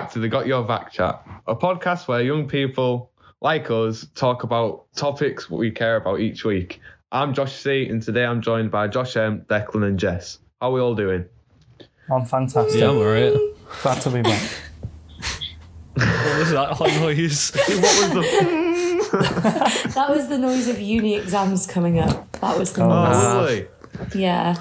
welcome back to the Got Your Back Chat, a podcast where young people like us talk about topics we care about each week. I'm Josh C, and today I'm joined by Josh M, Declan, and Jess. How are we all doing? I'm fantastic. Yeah, I'm alright. Glad to be back. What was that hot noise? What was the? That was the noise of uni exams coming up. That was the Oh, noise. Oh, really? Yeah.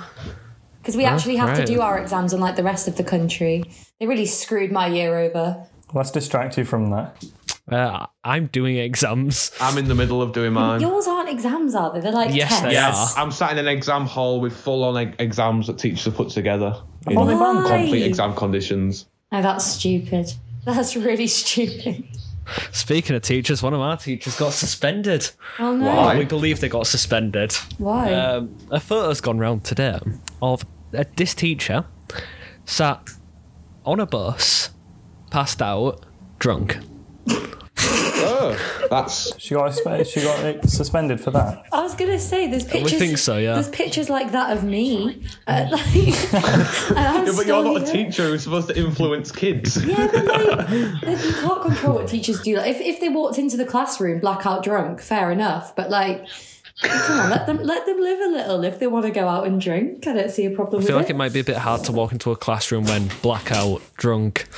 Because we actually have to do our exams unlike the rest of the country. They really screwed my year over. Let's distract you from that. Uh, I'm doing exams. I'm in the middle of doing mine. Yours aren't exams, are they? They're like Yes, tests. they Yes, are. I'm sat in an exam hall with full-on e- exams that teachers have put together in thought they banned Why? complete exam conditions. Oh, that's stupid. That's really stupid. Speaking of teachers, one of our teachers got suspended. Oh no. Why? We believe they got suspended. Why? Um, a photo's gone round today of uh, this teacher sat on a bus, passed out, drunk. Oh, that's She got she got suspended for that. I was gonna say there's pictures. think so, yeah. There's pictures like that of me. Uh, like, and I'm yeah, but you're not a here. teacher who's supposed to influence kids. Yeah, but like, you can't control what teachers do. Like, if, if they walked into the classroom blackout drunk, fair enough. But like, come on, let them let them live a little. If they want to go out and drink, I don't see a problem I feel with like it might be a bit hard to walk into a classroom when blackout, drunk.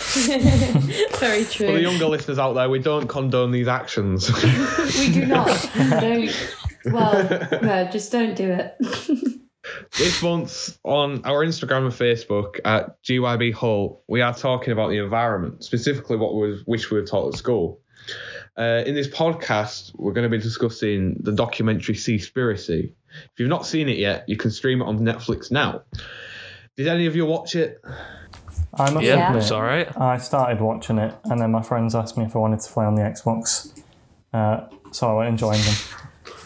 Very true. For the younger listeners out there, we don't condone these actions. we do not. don't. Well, no, just don't do it. this month on our Instagram and Facebook at GYB Hull, we are talking about the environment, specifically what we wish we were taught at school. Uh, in this podcast, we're going to be discussing the documentary Seaspiracy. If you've not seen it yet, you can stream it on Netflix now. Did any of you watch it? I must Yeah, admit, it's alright. I started watching it, and then my friends asked me if I wanted to play on the Xbox, uh, so I went and joined them.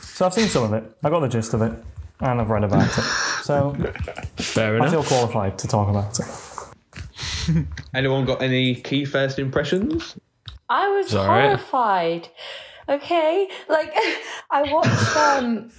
So I've seen some of it. I got the gist of it, and I've read about it. So Fair I feel enough. qualified to talk about it. Anyone got any key first impressions? I was right. horrified. Okay, like I watched um,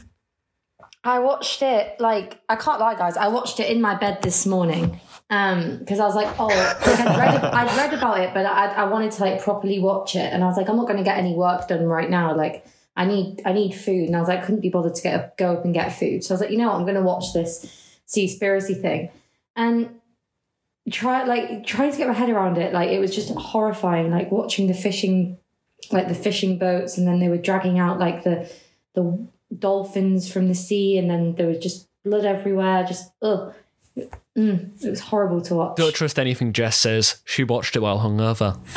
I watched it like I can't lie, guys. I watched it in my bed this morning um because I was like, oh, I'd read I'd read about it, but I I wanted to like properly watch it, and I was like, I'm not going to get any work done right now. Like I need I need food, and I was like, couldn't be bothered to get up, go up and get food. So I was like, you know what, I'm going to watch this Seaspiracy thing, and try like trying to get my head around it like it was just horrifying like watching the fishing like the fishing boats and then they were dragging out like the the dolphins from the sea and then there was just blood everywhere just ugh mm, it was horrible to watch Don't trust anything Jess says. She watched it while hungover.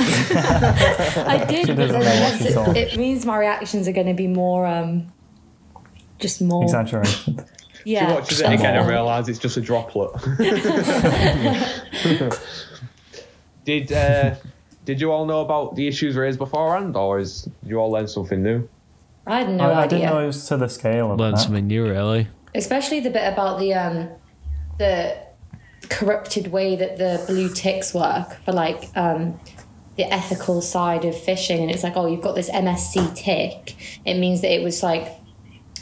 i did but then know I what guess she saw. it, it means my reactions are going to be more um just more Exaggerated. Yeah She watches it again and realises it's just a droplet. did uh, did you all know about the issues raised beforehand, or is you all learned something new? i had no I, I idea didn't know it was to the scale of Learn that. something new, really. especially the bit about the um the corrupted way that the blue ticks work for like um the ethical side of fishing and it's like oh you've got this MSC tick it means that it was like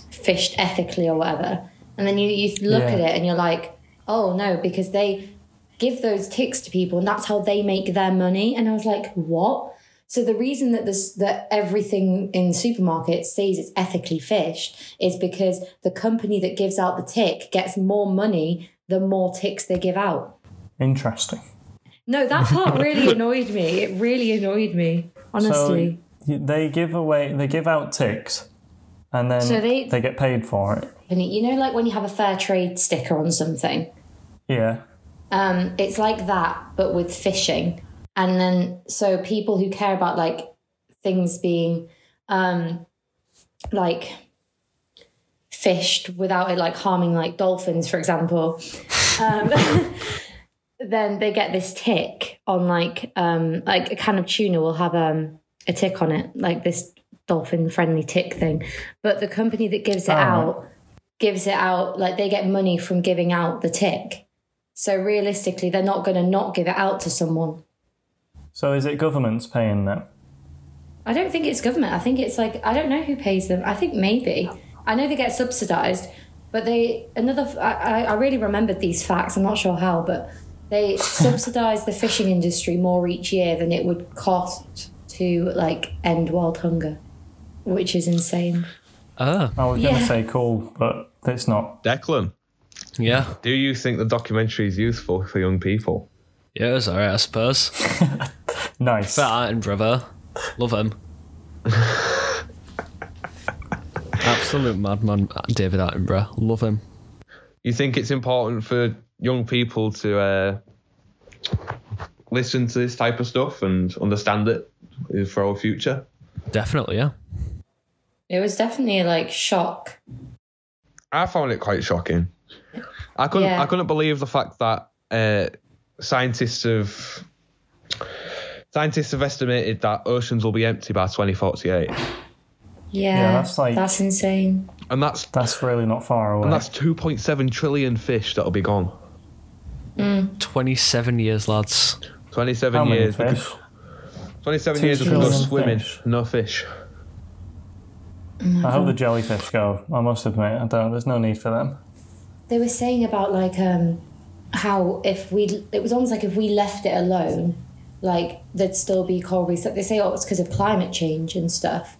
fished ethically or whatever and then you you look Yeah. at it and you're like oh no because they give those ticks to people and that's how they make their money and I was like what so the reason that this that everything in supermarkets says it's ethically fished is because the company that gives out the tick gets more money the more ticks they give out. Interesting. No, that part really annoyed me. It really annoyed me, honestly. So they give away, they give out ticks, and then So they- they get paid for it. And you know, like when you have a fair trade sticker on something, Yeah. um, it's like that, but with fishing. And then, so people who care about like things being um, like fished without it like harming like dolphins, for example, um, then they get this tick on like um, like a can of tuna will have um, a tick on it, like this dolphin friendly tick thing. But the company that gives it Oh, out gives it out like they get money from giving out the tick. So realistically, they're not going to not give it out to someone. So is it governments paying them? I don't think it's government. I think it's like I don't know who pays them. I think maybe I know they get subsidized, but they another. I, I- I really remembered these facts. I'm not sure how, but they subsidize the fishing industry more each year than it would cost to like end world hunger, which is insane. Ah, I was going Yeah. to say cool, but it's not. Declan, yeah. do you think the documentary is useful for young people? Yeah, it's alright, I suppose. Nice. Fair Attenborough, brother. Love him. Absolute madman, David Attenborough. Love him. You think it's important for young people to uh, listen to this type of stuff and understand it for our future? Definitely, yeah. It was definitely like shock. I found it quite shocking. I couldn't. Yeah. I couldn't believe the fact that uh, scientists have scientists have estimated that oceans will be empty by 2048, Yeah, that's like- that's insane. and that's That's really not far away. and that's 2.7 trillion fish that'll be gone. 27 years, lads. 27 How many years. we could- fish? 27 Two years of no swimming, fish. no fish. I hope the jellyfish go. I must admit, I don't. There's no need for them. They were saying about like um how if we it was almost like if we left it alone, like there'd still be coral reefs. Like they say, oh, it's because of climate change and stuff,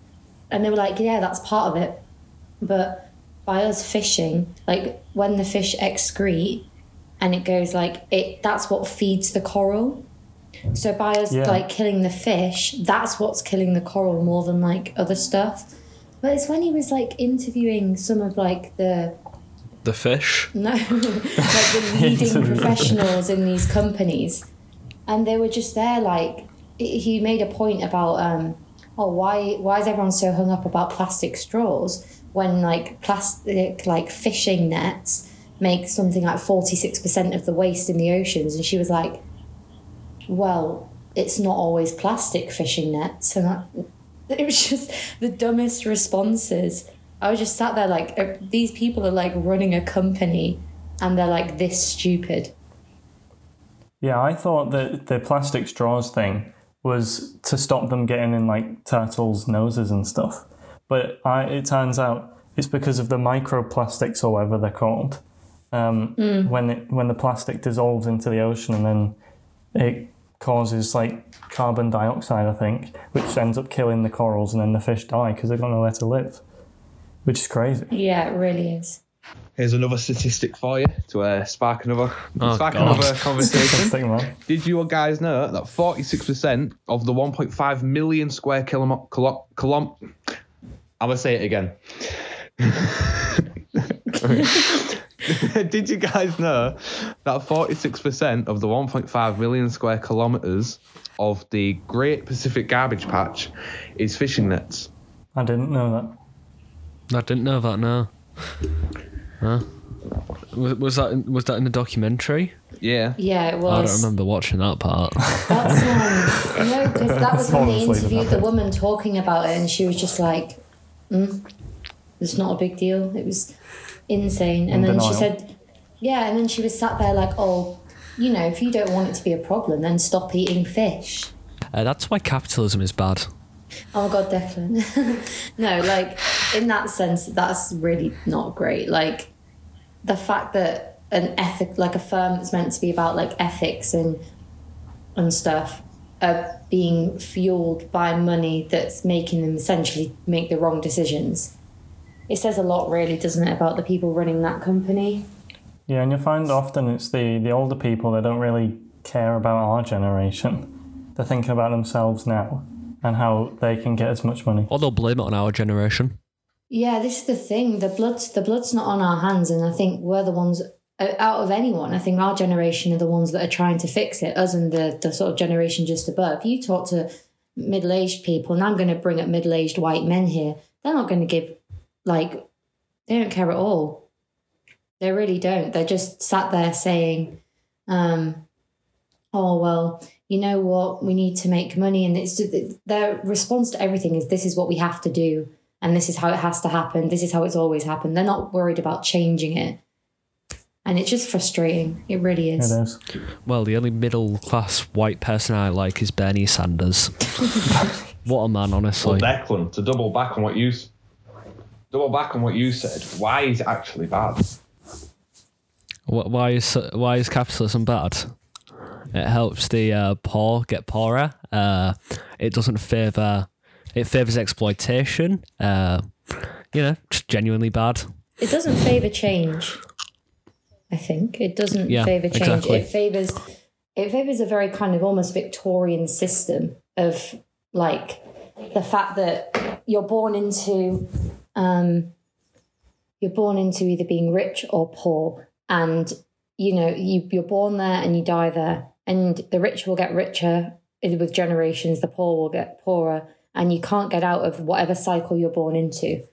and they were like, yeah, that's part of it, but by us fishing, like when the fish excrete, and it goes like it, that's what feeds the coral. So by us Yeah. like killing the fish, that's what's killing the coral more than like other stuff. But it's when he was like interviewing some of like the The fish. no, like the leading professionals in these companies, and they were just there. Like he made a point about, um, oh, why why is everyone so hung up about plastic straws when like plastic like fishing nets make something like forty six percent of the waste in the oceans? And she was like, well, it's not always plastic fishing nets, and I, it was just the dumbest responses. I was just sat there like, uh, these people are like running a company and they're like this stupid. Yeah, I thought that the plastic straws thing was to stop them getting in like turtles' noses and stuff. But I, it turns out it's because of the microplastics or whatever they're called. Um, When it when the plastic dissolves into the ocean and then it causes like carbon dioxide, I think, which ends up killing the corals and then the fish die because they've got nowhere to live, which is crazy. Yeah, it really is. Here's another statistic for you to uh, spark another Oh, spark God. another conversation. Did you guys know that 46% of the 1.5 million square kilom kilom, kilom I'm gonna say it again. Did you guys know that 46% of the 1.5 million square kilometers of the Great Pacific Garbage Patch is fishing nets? I didn't know that. I didn't know that, no. Huh? Was, was that in, was that in the documentary? Yeah. Yeah, it was. I don't remember watching that part. That's um, no, because that was when they Fall interviewed the woman talking about it, and she was just like, mm, "It's not a big deal." It was insane. And In then she said, "Yeah," and then she was sat there like, "Oh, you know, if you don't want it to be a problem, then stop eating fish." Uh, that's why capitalism is bad. Oh my god, Declan. no, like in that sense, that's really not great. Like the fact that an ethic, like a firm that's meant to be about like ethics and and stuff, are being fueled by money that's making them essentially make the wrong decisions. It says a lot, really, doesn't it, about the people running that company? Yeah, and you'll find often it's the, the older people that don't really care about our generation. They're thinking about themselves now and how they can get as much money. Or they'll blame it on our generation. Yeah, this is the thing. The blood's the blood's not on our hands, and I think we're the ones uh, out of anyone. I think our generation are the ones that are trying to fix it. Us and the the sort of generation just above. You talk to middle aged people, and I'm going to bring up middle aged white men here. They're not going to give like they don't care at all. They really don't. They're just sat there saying, um, "Oh well, you know what? We need to make money," and it's just, their response to everything is, "This is what we have to do." and this is how it has to happen. This is how it's always happened. They're not worried about changing it. And it's just frustrating. It really It is. is. Well, the only middle class white person I like is Bernie Sanders. what a man, honestly. Well, honestly. Declan, to double back on what you s- double back on what you said, why is it actually bad? Wh- Why is why is capitalism bad? It helps the uh, poor get poorer. Uh, it doesn't favor. It favors exploitation. Uh, you know, just genuinely bad. It doesn't favor change. I think it doesn't Yeah, favor change. exactly. It favors it favors a very kind of almost Victorian system of like the fact that you're born into um, you're born into either being rich or poor, and you know you you're born there and you die there, and the rich will get richer with generations, the poor will get poorer, and you can't get out of whatever cycle you're born into.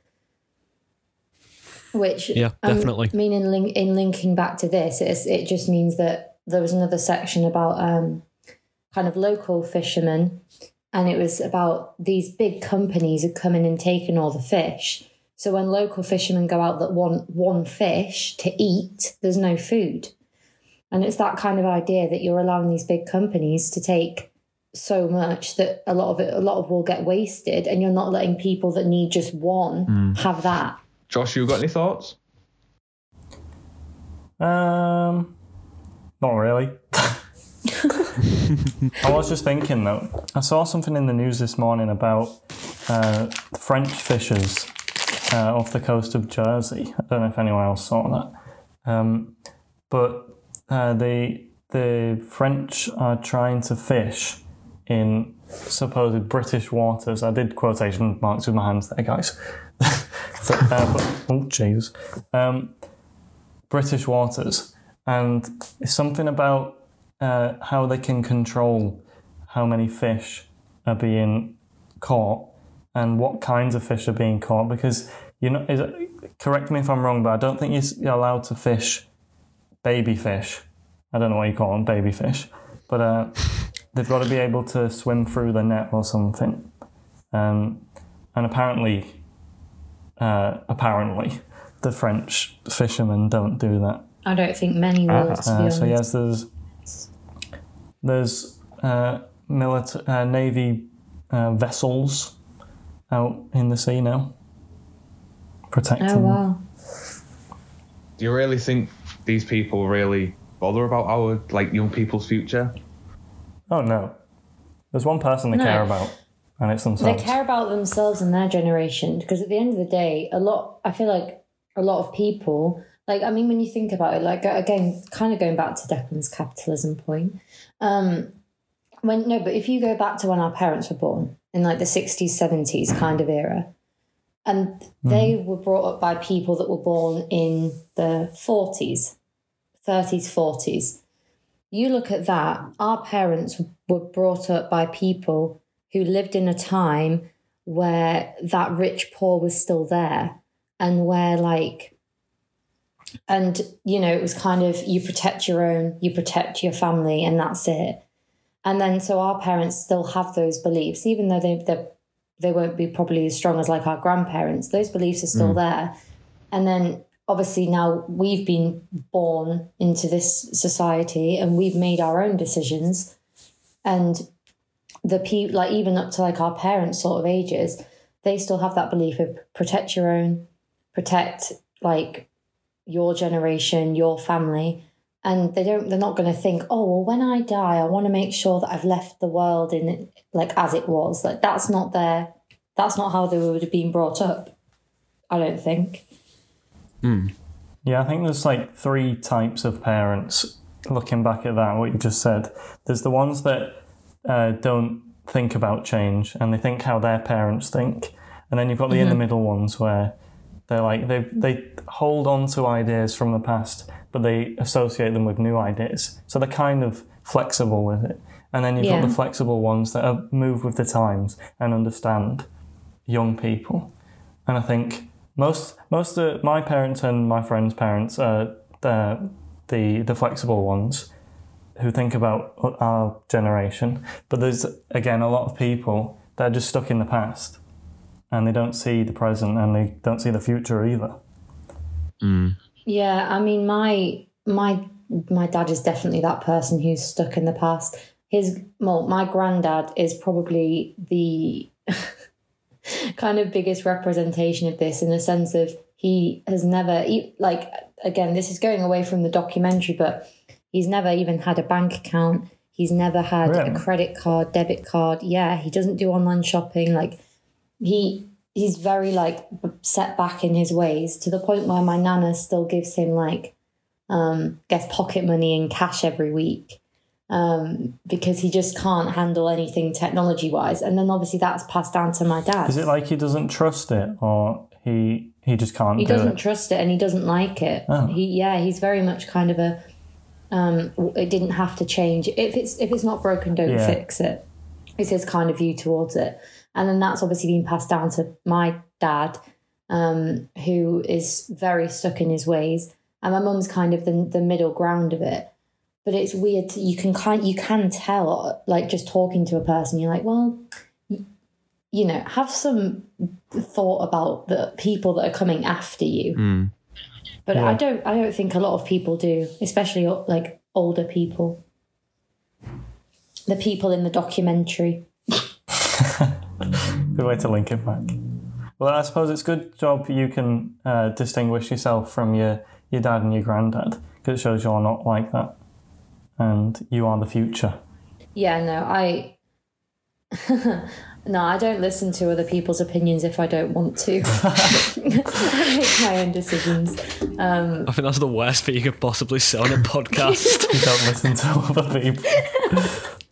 Which Yeah, um, definitely. I mean, in, link, in linking back to this, it's, it just means that there was another section about um, kind of local fishermen, and it was about these big companies had come in and taken all the fish. So when local fishermen go out that want one fish to eat, there's no food. And it's that kind of idea that you're allowing these big companies to take so much that a lot of it, a lot of will get wasted, and you're not letting people that need just one have that. Josh, you got any thoughts? Um, not really. I was just thinking though. I saw something in the news this morning about uh, French fishers uh, off the coast of Jersey. I don't know if anyone else saw that, um, but uh, the the French are trying to fish in supposed British waters. I did quotation marks with my hands there, guys. So, uh, but, oh. Um, British waters, and it's something about uh, how they can control how many fish are being caught and what kinds of fish are being caught. Because you know, is it, correct me if I'm wrong, but I don't think you're- allowed to fish baby fish. I don't know what you call them, baby fish, but uh, they've got to be able to swim through the net or something. Um, and apparently, uh, apparently, the French fishermen don't do that. I don't think many will, to be Uh, so yes, there's there's uh, military uh, navy uh, vessels out in the sea now, protecting. Oh wow. Do you really think these people really bother about our like young people's future? Oh no, there's one person they No. care about, and it's themselves. They care about themselves and their generation because at the end of the day, a lot. I feel like a lot of people, like I mean, when you think about it, like again, kind of going back to Declan's capitalism point. Um, when no, but if you go back to when our parents were born in like the sixties, seventies kind of era, and mm-hmm. they were brought up by people that were born in the forties, thirties, forties. You look at that. Our parents were brought up by people who lived in a time where that rich poor was still there and where like and you know it was kind of you protect your own you protect your family and that's it and then so our parents still have those beliefs even though they they they won't be probably as strong as like our grandparents. Those beliefs are still mm. there. And then obviously now we've been born into this society and we've made our own decisions. And the people like even up to like our parents sort of ages they still have that belief of protect your own protect like your generation your family and they don't they're not going to think oh well when i die i want to make sure that i've left the world in like as it was. Like that's not their that's not how they would have been brought up i don't think. Yeah, I think there's like three types of parents. Looking back at that, what you just said, there's the ones that uh, don't think about change and they think how their parents think, and then you've got the in the middle ones where they're like they they hold on to ideas from the past, but they associate them with new ideas. So they're kind of flexible with it. And then you've got the flexible ones that are, move with the times and understand young people. And I think most most of my parents and my friends' parents are the the the flexible ones who think about our generation. But there's again a lot of people that are just stuck in the past and they don't see the present and they don't see the future either. Mm. Yeah, I mean, my my my dad is definitely that person who's stuck in the past. His well, my granddad is probably the kind of biggest representation of this in the sense of he has never like again this is going away from the documentary but he's never even had a bank account He's never had Really? a credit card, debit card. Yeah, he doesn't do online shopping. Like he he's very like set back in his ways to the point where my nana still gives him like um gets pocket money and cash every week um because he just can't handle anything technology wise and then obviously that's passed down to my dad Is it like he doesn't trust it, or he he just can't he do doesn't it? trust it and he doesn't like it Oh. he yeah he's very much kind of a um it didn't have to change if it's if it's not broken don't Yeah. fix it is his kind of view towards it and then that's obviously been passed down to my dad um who is very stuck in his ways and my mum's kind of the, the middle ground of it but it's weird to, you can kind you can tell like just talking to a person you're like well you know have some thought about the people that are coming after you Mm. but Yeah. I don't. I don't think a lot of people do, especially like older people. The people in the documentary. Good way to link it back. Well, I suppose it's good job you can uh, distinguish yourself from your, your dad and your granddad because it shows you're not like that, and you are the future. Yeah, no, I. no, I don't listen to other people's opinions if I don't want to. I make my own decisions. I think that's the worst thing you could possibly say on a podcast. You don't listen to other people.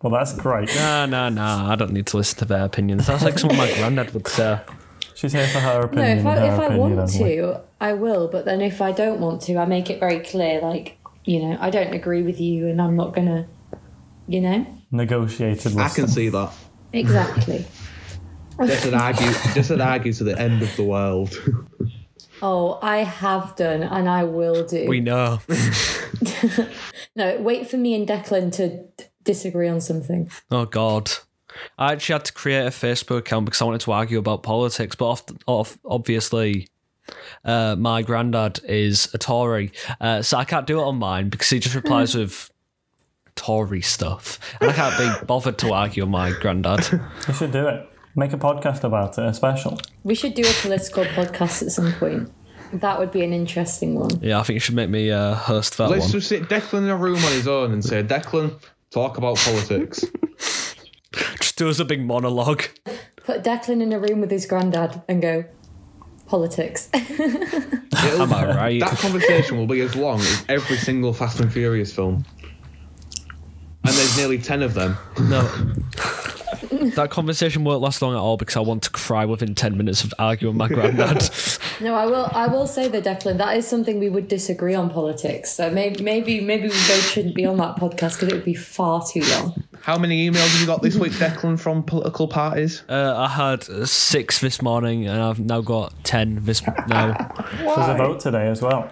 Well, that's great. No, no, no. I don't need to listen to their opinions. That's like something my granddad would say. She's here for her No, opinion. if I and her if I want only. to, I will. But then if I don't want to, I make it very clear. Like you know, I don't agree with you, and I'm not gonna. You know negotiated. I can see that. exactly. Just an argue, just an argue to the end of the world. Oh, I have done, and I will do. We know. No, wait for me and Declan to d- disagree on something. Oh God. I actually had to create a Facebook account because I wanted to argue about politics, but off, off, obviously, uh, my granddad is a Tory, uh, so I can't do it on mine because he just replies with Tory stuff, and I can't be bothered to argue with my granddad. You should do it. Make a podcast about it, a special. We should do a political podcast at some point. That would be an interesting one. Yeah, I think you should make me uh, host that Let's one. just sit Declan in a room on his own and say, Declan, talk about politics. Just do us a big monologue. Put Declan in a room with his granddad and go, politics. Am I right? That conversation will be as long as every single Fast and Furious film. And there's nearly 10 of them. No. That conversation won't last long at all because I want to cry within 10 minutes of arguing with my granddad. no, I will. I will say that Declan, that is something we would disagree on politics. So maybe, maybe, maybe we both shouldn't be on that podcast because it would be far too long. How many emails have you got this week, Declan, from political parties? Uh, I had six this morning and I've now got 10 this now. There's a vote today as well.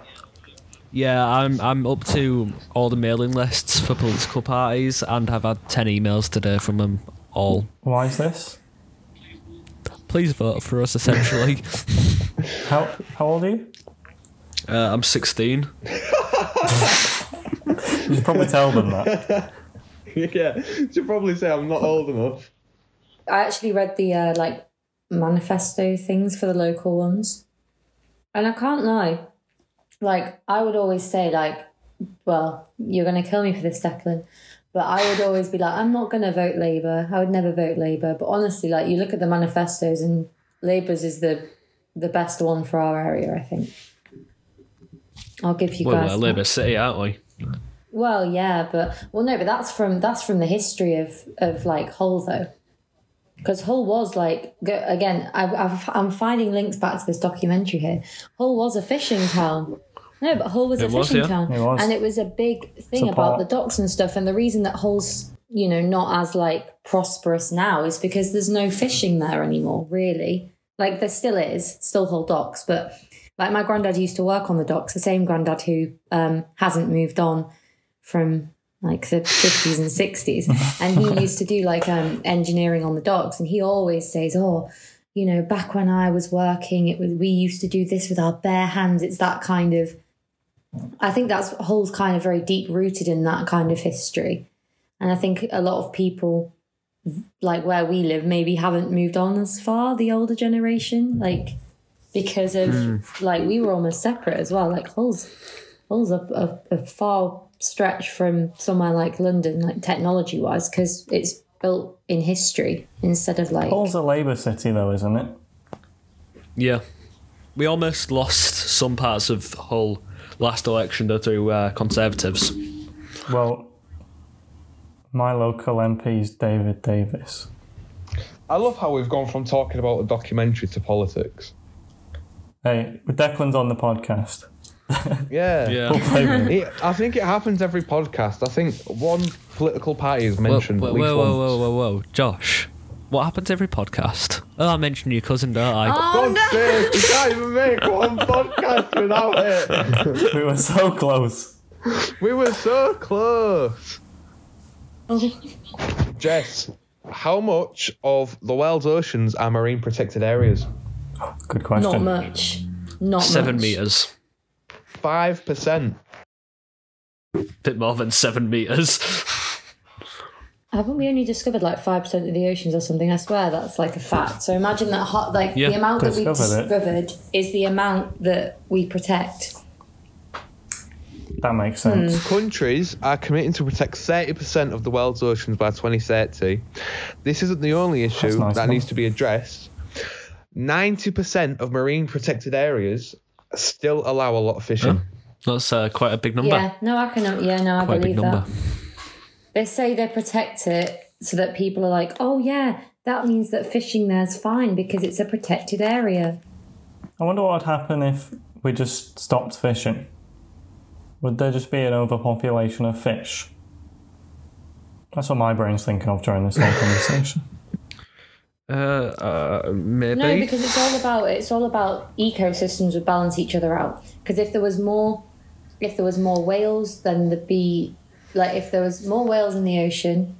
Yeah, I'm I'm up to all the mailing lists for political parties and I've had 10 emails today from them all. Why is this? Please vote for us, essentially. How how old are you? uh, I'm 16. You should probably tell them that. yeah, you should probably say I'm not old enough. I actually read the uh, like manifesto things for the local ones, and I can't lie. Like I would always say, like, well, you're gonna kill me for this, Declan, but I would always be like, I'm not gonna vote Labour. I would never vote Labour. But honestly, like, you look at the manifestos, and Labour's is the the best one for our area. I think. I'll give you Well, guys. we're. Labour City, aren't we? Well, yeah, but well, no, but that's from that's from the history of of like Hull though, because Hull was like go, again. I, I've, I'm finding links back to this documentary here. Hull was a fishing town. No, but Hull was It a was, fishing yeah. town, It was. and it was a big thing Support. about the docks and stuff. And the reason that Hull's you know not as like prosperous now is because there's no fishing there anymore. Really, like there still is, still Hull docks, but like my granddad used to work on the docks. The same granddad who um, hasn't moved on from like the 50s and 60s and he used to do like um engineering on the docks and he always says oh you know back when i was working it was we used to do this with our bare hands it's that kind of i think that's Hull's kind of very deep rooted in that kind of history and i think a lot of people like where we live maybe haven't moved on as far the older generation like because of hmm. like we were almost separate as well like Hull's Hull's a, a, a far stretch from somewhere like London, like technology wise, because it's built in history instead of like. Hull's a Labour city, though, isn't it? Yeah. We almost lost some parts of Hull last election though to uh, Conservatives. Well, my local MP is David Davis. I love how we've gone from talking about a documentary to politics. Hey, Declan's on the podcast. Yeah. Yeah. We'll play with it. It, I think it happens every podcast. I think one political party is Whoa, mentioned whoa, at least whoa, once. whoa, whoa, whoa, whoa. Josh, what happens every podcast? Oh, I mentioned your cousin, don't I? Oh God's sake, you can't even make one podcast without it. We were so close. We were so close. Jess, how much of the world's oceans are marine protected areas? Good question. Not much. Not Seven much. meters. Five percent. Bit more than seven meters. Haven't we only discovered like five percent of the oceans or something? I swear that's like a fact. So imagine that hot, like Yeah. the amount that we Discovered it. discovered is the amount that we protect. That makes sense. Countries are committing to protect 30% of the world's oceans by 2030. This isn't the only issue nice, that man. needs to be addressed. 90% of marine protected areas still allow a lot of fishing. That's uh, quite a big number. Yeah, no, I can. Yeah, no, I quite a big believe number. that. They say they protect it so that people are like, oh yeah, that means that fishing there's fine because it's a protected area. I wonder what would happen if we just stopped fishing. Would there just be an overpopulation of fish? That's what my brain's thinking of during this whole conversation. Uh, uh, maybe. No, because it's all about it's all about ecosystems would balance each other out. Because if there was more, if there was more whales, then there'd be like if there was more whales in the ocean,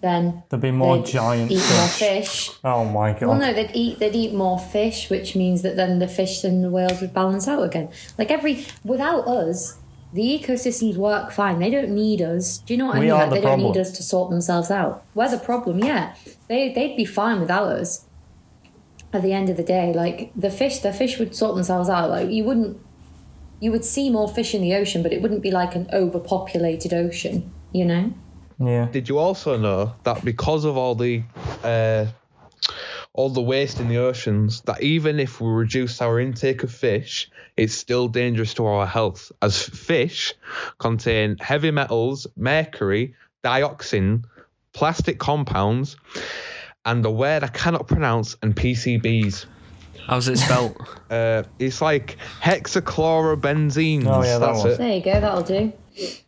then There'd be more they'd giant eat more fish. fish. Oh my god. Well, no, they'd eat they'd eat more fish, which means that then the fish and the whales would balance out again. Like every without us, the ecosystems work fine. They don't need us. Do you know what We I are mean? Like, the they don't need us to sort themselves out. We're the problem. Yeah, they they'd be fine without us. At the end of the day, like the fish, the fish would sort themselves out. Like you wouldn't, you would see more fish in the ocean, but it wouldn't be like an overpopulated ocean. You know? yeah. Did you also know that because of all the uh, all the waste in the oceans, that even if we reduce our intake of fish, it's still dangerous to our health, as fish contain heavy metals, mercury, dioxin, plastic compounds, and the word I cannot pronounce, and PCBs. How's it spelt? Uh, it's like hexachlorobenzene. Oh, yeah, that That's one. it. There you go. That'll do.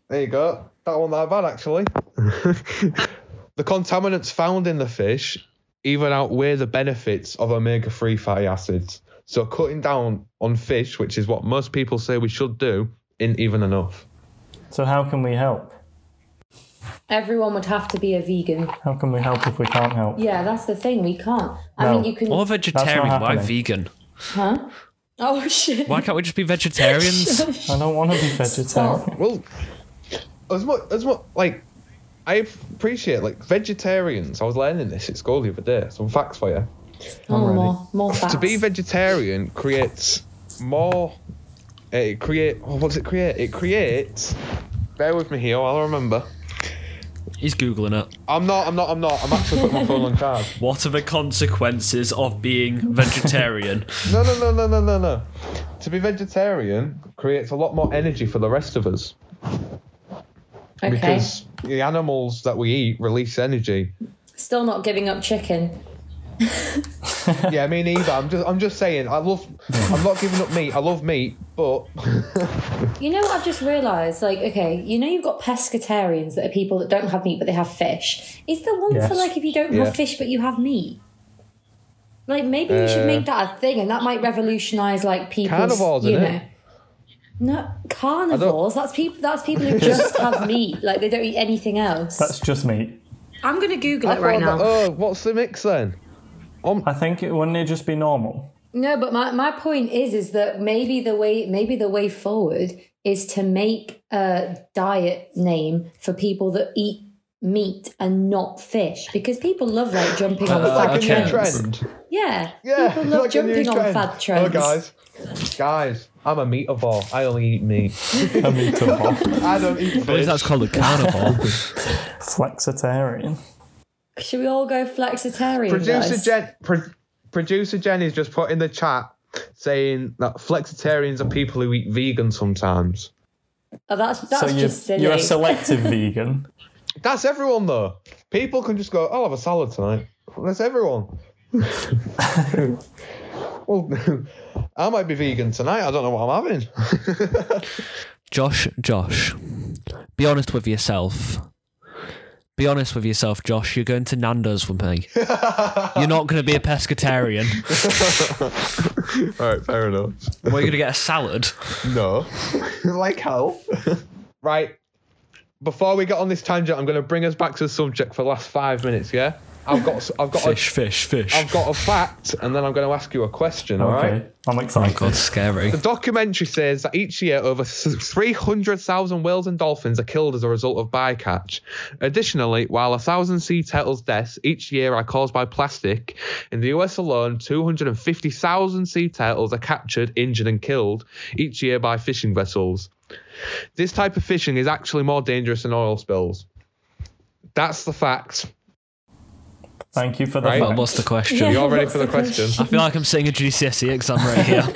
There you go. That wasn't that bad, actually. the contaminants found in the fish even outweigh the benefits of omega 3 fatty acids. So, cutting down on fish, which is what most people say we should do, isn't even enough. So how can we help? Everyone would have to be a vegan. How can we help if we can't help? Yeah, that's the thing. We can't. I No. mean, you can. or vegetarian. Why happening. vegan? Huh? Oh shit! Why can't we just be vegetarians? I don't want to be vegetarian. Well, as much, as much, like, I appreciate, like, vegetarians. I was learning this at school the other day. Some facts for you. oh, more, more facts. To be vegetarian creates more. It create. Oh, what does it create? It creates. Bear with me here. I'll remember. He's googling it. I'm not. I'm not. I'm not. I'm actually putting my phone on charge. What are the consequences of being vegetarian? No, no, no, no, no, no, no. To be vegetarian creates a lot more energy for the rest of us okay. because the animals that we eat release energy. Still not giving up chicken. Yeah, me neither. I'm just. I'm just saying. I love. I'm not giving up meat. I love meat, but You know what I've just realised? Like, okay, you know you've got pescatarians that are people that don't have meat but they have fish. Is there one Yes. for like if you don't Yeah. have fish but you have meat? Like maybe we should Uh, make that a thing, and that might revolutionise like people's. Carnivores, you isn't know. it? No carnivores. That's people. That's people who just have meat. Like they don't eat anything else. That's just meat. I'm gonna Google I it right now. that- oh, what's the mix then? I think it wouldn't it just be normal? No, but my, my point is is that maybe the way maybe the way forward is to make a diet name for people that eat meat and not fish because people love like jumping on Uh, fad Like a trends. trend. Yeah, Yeah, people love like jumping on trend. fad trends. Oh, guys. Guys, I'm a meatavore. I only eat meat. I'm a meatball. I don't eat I believe fish. that's called a carnivore. Flexitarian. Should we all go flexitarian? Producer guys? Jen, pro- producer Jenny's just put in the chat saying that flexitarians are people who eat vegan sometimes. Oh, that's that's so you're, just silly. you're a selective vegan. That's everyone though. People can just go, "I'll have a salad tonight." That's everyone. well, I might be vegan tonight. I don't know what I'm having. Josh, Josh, be honest with yourself. Be honest with yourself, Josh. You're going to Nando's with me. You're not going to be a pescatarian. All right, fair enough. We're going to get a salad. No, like how? right. Before we get on this tangent, I'm going to bring us back to the subject for the last five minutes. Yeah, I've got, I've got, Fish, a, fish, fish. I've got a fact, and then I'm going to ask you a question. All right. Okay, I'm excited. Oh, God, scary. The documentary says that each year over 300,000 whales and dolphins are killed as a result of bycatch. Additionally, while a thousand sea turtles' deaths each year are caused by plastic, in the US alone, 250,000 sea turtles are captured, injured, and killed each year by fishing vessels. This type of fishing is actually more dangerous than oil spills. That's the fact. Thank you for the Right. But fact. what's the question? Yeah. You're ready for the the question? I feel like I'm sitting a GCSE exam right here.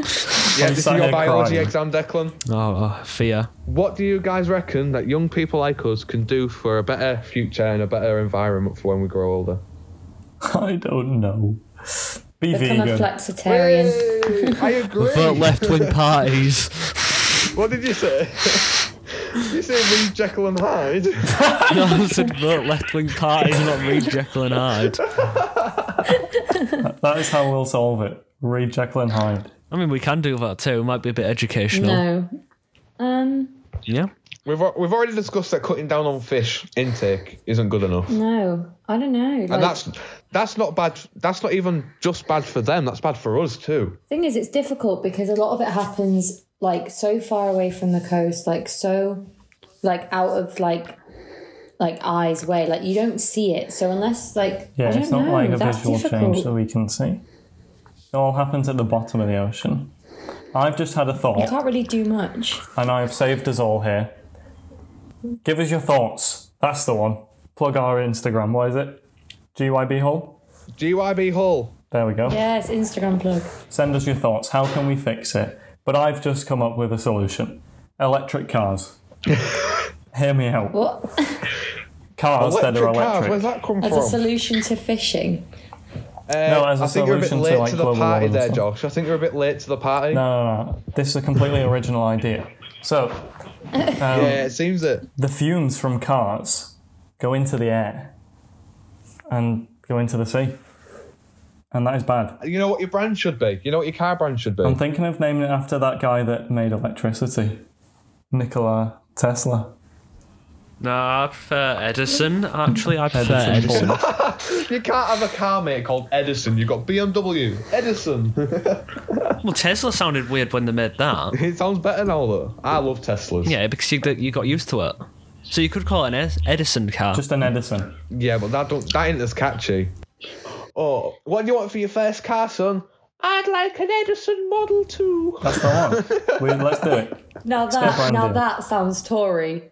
Yeah, this is your biology crying. exam, Declan. oh, oh, fear. What do you guys reckon that young people like us can do for a better future and a better environment for when we grow older? I don't know. Be Become a vegan. flexitarian. I agree. Vote left wing parties. What did you say? You say read Jekyll and Hyde? No, I said vote left wing parties, not read Jekyll and Hyde. That is how we'll solve it. Read Jekyll and Hyde. I mean, we can do that too. It might be a bit educational. no. Um. Yeah. We've we've already discussed that cutting down on fish intake isn't good enough, No. I don't know. Like, and that's that's not bad. That's not even just bad for them. That's bad for us too. thing is, it's difficult because a lot of it happens like so far away from the coast, like so, like out of like, like eyes way. Like you don't see it. So unless like Yeah, I don't it's not know, like a that's visual difficult. change that we can see. It all happens at the bottom of the ocean. I've just had a thought. You can't really do much. and I've saved us all here. Give us your thoughts. That's the one. Plug our Instagram. What is it? GYB Hall? GYB Hull. There we go. Yes, Instagram plug. Send us your thoughts. How can we fix it? But I've just come up with a solution electric cars. Hear me out. What Cars that are Electric cars. Where's that come as a solution to fishing? Uh, No, as a I think you're a bit solution to, late like, to the global party warming there, stuff. Josh. I think you're a bit late to the party. No, no, no. This is a completely original idea. So, Yeah, it seems it. the fumes from cars go into the air and go into the sea. And that is bad. You know what your brand should be. You know what your car brand should be. I'm thinking of naming it after that guy that made electricity, Nikola Tesla. No, I prefer Edison. Actually, I prefer Edison. Edison. You can't have a car mate called Edison. You've got BMW. Edison. Well, Tesla sounded weird when they made that. it sounds better now though. I love Teslas. Yeah, because you, you got used to it. So you could call it an Edison car. Just an Edison. Yeah, but that don't that ain't as catchy. Oh, what do you want for your first car, son? I'd like an Edison Model 2. That's the one. we, let's do it. Now that now that sounds Tory.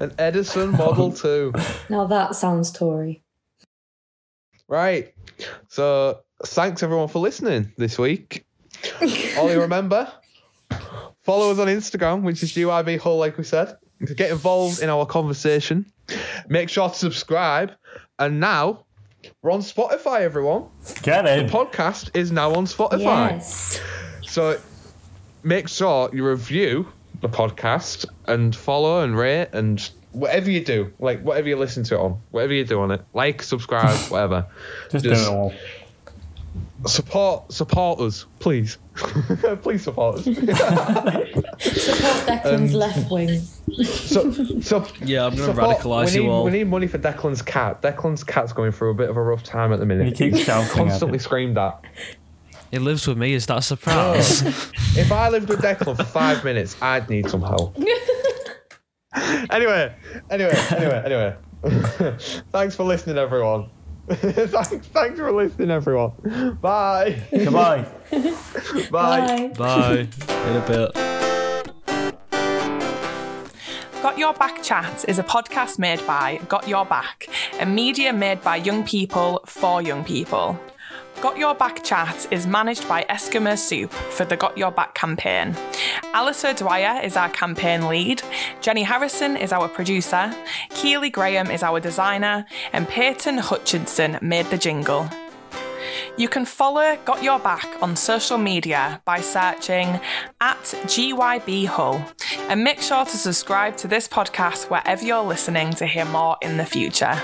An Edison Model 2. Now that sounds Tory. Right. So thanks everyone for listening this week. Ollie, remember, follow us on Instagram, which is GYB Hull, like we said, get involved in our conversation. Make sure to subscribe. And now we're on Spotify, everyone. Get it. The Podcast is now on Spotify. Yes. So make sure you review the podcast and follow and rate and whatever you do, like whatever you listen to it on, whatever you do on it, like, subscribe, whatever. Just, just- do it all. Support, support us, please. please support us. Support Um, Declan's left wing. so, so, yeah, I'm going to radicalise we you need, all. We need money for Declan's cat. Declan's cat's going through a bit of a rough time at the minute. He keeps He's shouting constantly it. screamed at. He lives with me. Is that a surprise? If I lived with Declan for five minutes, I'd need some help. anyway, anyway, anyway, anyway. Thanks for listening, everyone. thanks, thanks for listening, everyone. Bye. Goodbye. Bye. Bye. In a bit. Got Your Back Chat is a podcast made by Got Your Back, a media made by young people for young people. Got Your Back Chat is managed by Eskimo Soup for the Got Your Back campaign. Alice O'Dwyer is our campaign lead, Jenny Harrison is our producer, Keely Graham is our designer, and Peyton Hutchinson made the jingle. You can follow Got Your Back on social media by searching at GYB Hull and make sure to subscribe to this podcast wherever you're listening to hear more in the future.